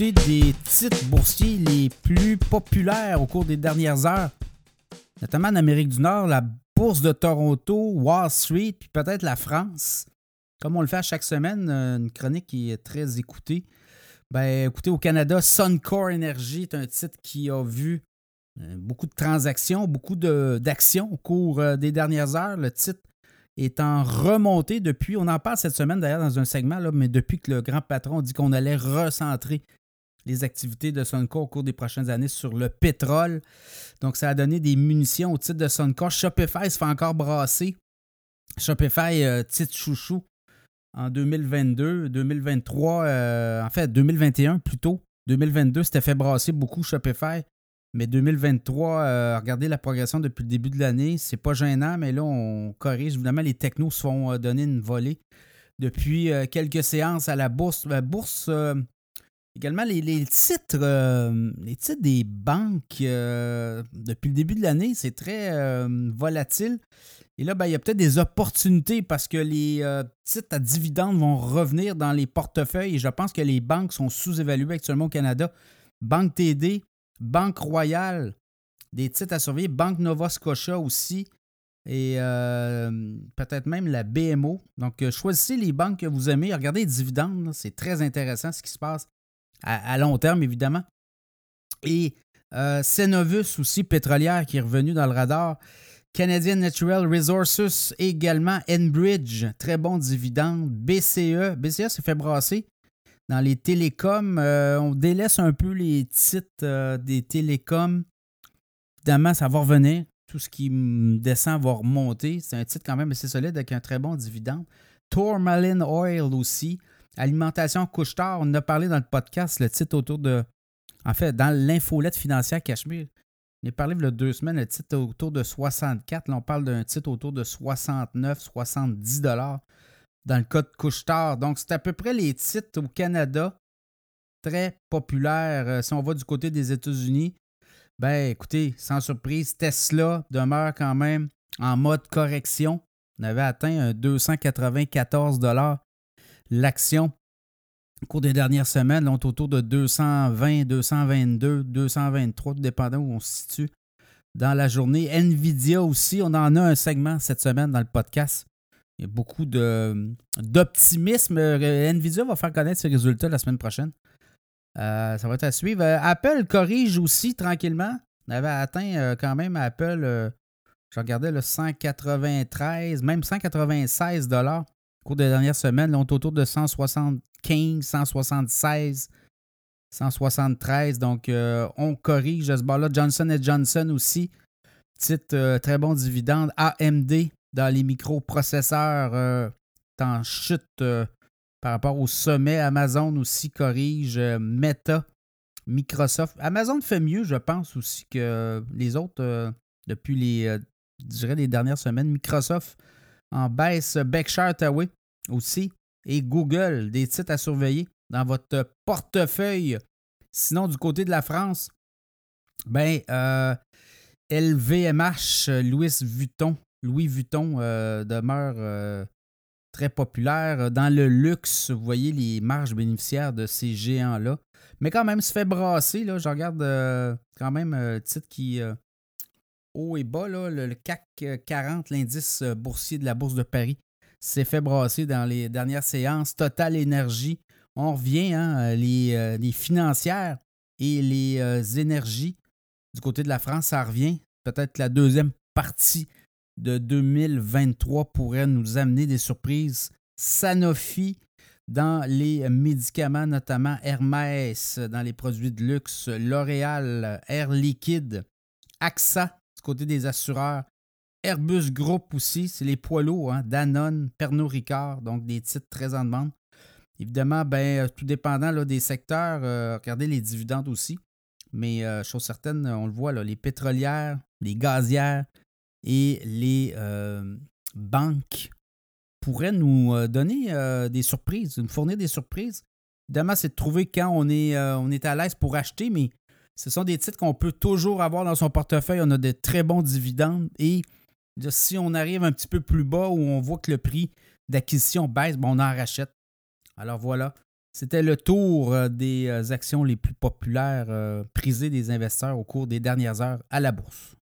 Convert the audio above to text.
des titres boursiers les plus populaires au cours des dernières heures, notamment en Amérique du Nord, la bourse de Toronto, Wall Street, puis peut-être la France. Comme on le fait à chaque semaine, une chronique qui est très écoutée. Ben, écoutez, au Canada, Suncor Energy est un titre qui a vu euh, beaucoup de transactions, beaucoup d'actions au cours euh, des dernières heures. Le titre est en remontée depuis, on en parle cette semaine d'ailleurs dans un segment, là, mais depuis que le grand patron dit qu'on allait recentrer les activités de Suncor au cours des prochaines années sur le pétrole. Donc, ça a donné des munitions au titre de Suncor. Shopify se fait encore brasser. Shopify, euh, titre chouchou en 2022, 2023, euh, en fait 2021 plutôt. 2022, c'était fait brasser beaucoup Shopify. Mais 2023, euh, regardez la progression depuis le début de l'année. C'est pas gênant, mais là, on corrige. Évidemment, les technos se font donner une volée depuis quelques séances à la bourse. La bourse, également, les, titres, les titres des banques depuis le début de l'année, c'est très volatile. Et là, ben, il y a peut-être des opportunités parce que les titres à dividendes vont revenir dans les portefeuilles et je pense que les banques sont sous-évaluées actuellement au Canada. Banque TD, Banque Royale, des titres à surveiller, Banque Nova Scotia aussi, et euh, peut-être même la BMO. Donc, euh, choisissez les banques que vous aimez. Regardez les dividendes, c'est très intéressant ce qui se passe à, long terme, évidemment. Et euh, Cenovus aussi, pétrolière, qui est revenu dans le radar. Canadian Natural Resources également. Enbridge, très bon dividende. BCE, BCE s'est fait brasser dans les télécoms, euh, on délaisse un peu les titres euh, des télécoms. Évidemment, ça va revenir. Tout ce qui descend va remonter. C'est un titre quand même assez solide avec un très bon dividende. Tourmaline Oil aussi. Alimentation couche-tard. On en a parlé dans le podcast, le titre autour de. En fait, dans l'infolette financière Cachemire. On a parlé il y a deux semaines, le titre autour de 64. Là, on parle d'un titre autour de 69, 70 dollars dans le cas de Couchetard. Donc, c'est à peu près les titres au Canada très populaires. Euh, si on va du côté des États-Unis, ben écoutez, sans surprise, Tesla demeure quand même en mode correction. On avait atteint un 294 l'action au cours des dernières semaines. On est autour de 220, 222, 223, tout dépendant où on se situe dans la journée. Nvidia aussi, on en a un segment cette semaine dans le podcast il y a beaucoup d'optimisme. Euh, Nvidia va faire connaître ses résultats la semaine prochaine. Euh, ça va être à suivre. Euh, Apple corrige aussi tranquillement. On avait atteint quand même Apple, je regardais le 193, même 196 dollars au cours des dernières semaines. Là, on est autour de 175, 176, 173. Donc, on corrige ce bord-là. Johnson Johnson aussi. Titre très bon dividende. AMD dans les microprocesseurs euh, en chute euh, par rapport au sommet. Amazon aussi corrige. Euh, Meta, Microsoft. Amazon fait mieux, je pense, aussi que les autres depuis les, dirais les dernières semaines. Microsoft en baisse. Berkshire Hathaway aussi. Et Google, des titres à surveiller dans votre portefeuille. Sinon, du côté de la France, ben, LVMH, Louis Vuitton, Louis Vuitton euh, demeure euh, très populaire. Dans le luxe, vous voyez les marges bénéficiaires de ces géants-là. Mais quand même, se fait brasser. Là. Je regarde euh, quand même titre qui haut et bas. Là, le, CAC 40, l'indice boursier de la Bourse de Paris, s'est fait brasser dans les dernières séances. Total Énergie, on revient, hein, les, les, financières et les énergies. Du côté de la France, ça revient. Peut-être la deuxième partie de 2023 pourrait nous amener des surprises. Sanofi dans les médicaments, notamment Hermès dans les produits de luxe, L'Oréal, Air Liquide, AXA côté des assureurs, Airbus Group aussi, c'est les poids lourds, hein, Danone, Pernod Ricard, donc des titres très en demande. Évidemment, ben, tout dépendant là, des secteurs, euh, regardez les dividendes aussi. Mais euh, chose certaine, on le voit, là, les pétrolières, les gazières, et les euh, banques pourraient nous euh, donner euh, des surprises, nous fournir des surprises. Évidemment, c'est de trouver quand on est, on est à l'aise pour acheter, mais ce sont des titres qu'on peut toujours avoir dans son portefeuille. On a de très bons dividendes et si on arrive un petit peu plus bas où on voit que le prix d'acquisition baisse, ben, on en rachète. Alors voilà. C'était le tour euh, des actions les plus populaires prisées des investisseurs au cours des dernières heures à la bourse.